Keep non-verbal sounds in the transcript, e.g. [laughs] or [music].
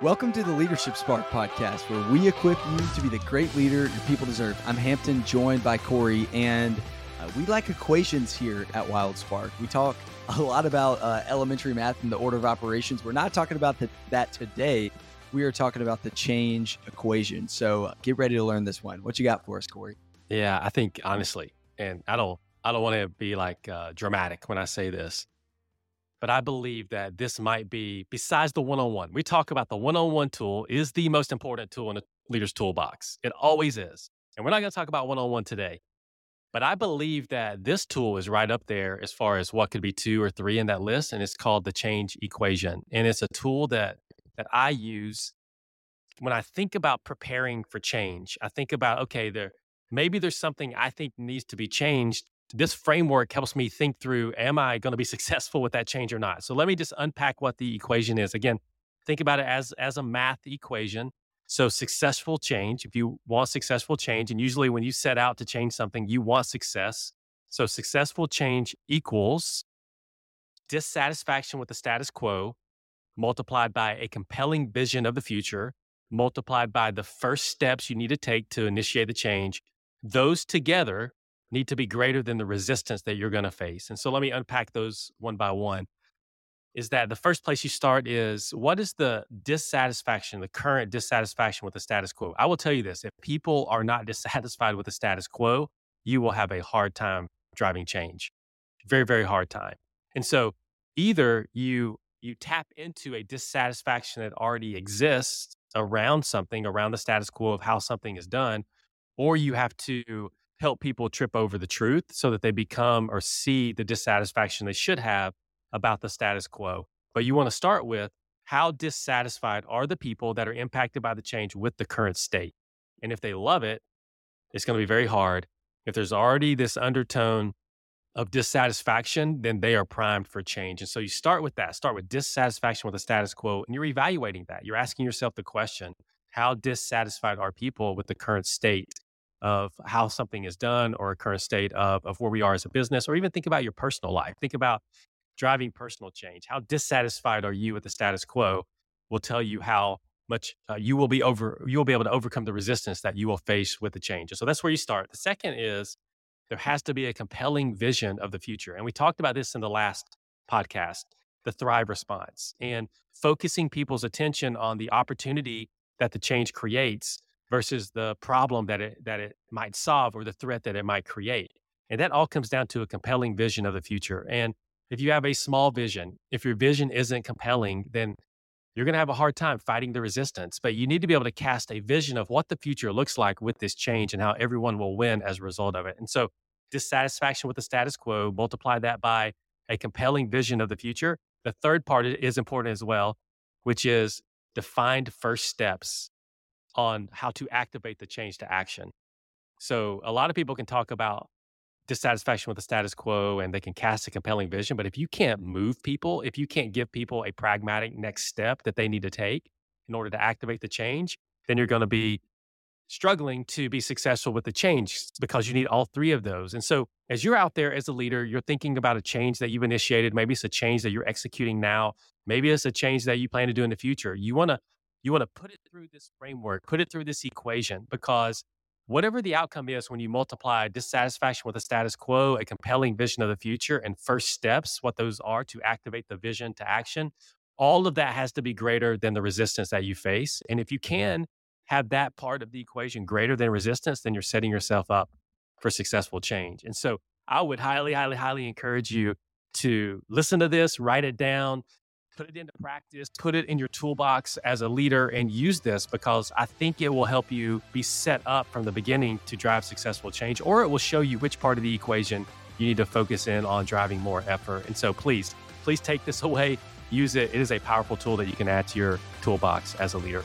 Welcome to the Leadership Spark podcast, where we equip you to be the great leader your people deserve. I'm Hampton, joined by Corey, and uh, we like equations here at Wild Spark. We talk a lot about uh, elementary math and the order of operations. We're not talking about the, that today. We are talking about the change equation. So uh, get ready to learn this one. What you got for us, Corey? Yeah, I think honestly, and I don't, I don't want to be like uh, dramatic when I say this, but I believe that this might be, besides the one on one, we talk about the one on one tool is the most important tool in a leader's toolbox. It always is. And we're not going to talk about one on one today. But I believe that this tool is right up there as far as what could be two or three in that list. And it's called the change equation. And it's a tool that that I use when I think about preparing for change. I think about, okay, there maybe there's something I think needs to be changed this framework helps me think through am I going to be [laughs] successful with that change or not? So let me just unpack what the equation is. Again, think about it as as a math equation. So successful change, if you want successful change and usually when you set out to change something, you want success. So successful change equals dissatisfaction with the status quo multiplied by a compelling vision of the future multiplied by the first steps you need to take to initiate the change. Those together need to be greater than the resistance that you're going to face. And so let me unpack those one by one. Is that the first place you start is what is the dissatisfaction, the current dissatisfaction with the status quo? I will tell you this if people are not [laughs] dissatisfied with the status quo, you will have a hard time driving change. Very, very hard time. And so either you you tap into a dissatisfaction that already exists around something, around the status quo of how something is done, or you have to help people trip over the truth so that they become or see the dissatisfaction they should have about the status quo. But you want to start with how dissatisfied are the people that are impacted by the change with the current state? And if they love it, it's going to be very hard. If there's already this undertone of dissatisfaction, then they are primed for change. And so you start with that, start with dissatisfaction with the status quo, and you're evaluating that. You're asking yourself the question how dissatisfied are people with the current state? Of how something is done or a current state of, of where we are as a business, or even think about your personal life. Think about driving personal change. How dissatisfied are you with the status quo will tell you how much uh, you will be over, you will be able to overcome the resistance that you will face with the change. So that's where you start. The second is there has to be a compelling vision of the future. And we talked about this in the last podcast, the Thrive response, and focusing people's attention on the opportunity that the change creates versus the problem that it that it might solve or the threat that it might create. And that all comes down to a compelling vision of the future. And if you have a small vision, if your vision isn't compelling, then you're going to have a hard time fighting the resistance. But you need to be able to cast a vision of what the future looks like with this change and how everyone will win as a result of it. And so, dissatisfaction with the status quo, multiply that by a compelling vision of the future. The third part is important as well, which is defined first steps on how to activate the change to action. So a lot of people can talk about dissatisfaction with the status quo and they can cast a compelling vision. But if you can't move people, if you can't give people a pragmatic next step that they need to take in order to activate the change, then you're going to be struggling to be successful with the change because you need all three of those. And so as you're out there as a leader, you're thinking about a change that you've initiated. Maybe it's a change that you're executing now. Maybe it's a change that you plan to do in the future. You want to you want to put it through this framework, put it through this equation, because whatever the outcome is when you multiply dissatisfaction with the status quo, a compelling vision of the future, and first steps, what those are to activate the vision to action, all of that has to be greater than the resistance that you face. And if you can have that part of the equation greater than resistance, then you're setting yourself up for successful change. And so I would highly, highly, highly encourage you to listen to this, write it down, put it into practice, put it in your toolbox as a leader and use this because I think it will help you be set up from the beginning to drive successful change, or it will show you which part of the equation you need to focus in on driving more effort. And so please, please take this [laughs] away, use it. It is a powerful tool that you can add to your toolbox as a leader.